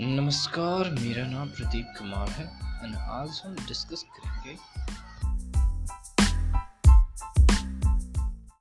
नमस्कार मेरा नाम प्रदीप कुमार है एंड आज हम डिस्कस करेंगे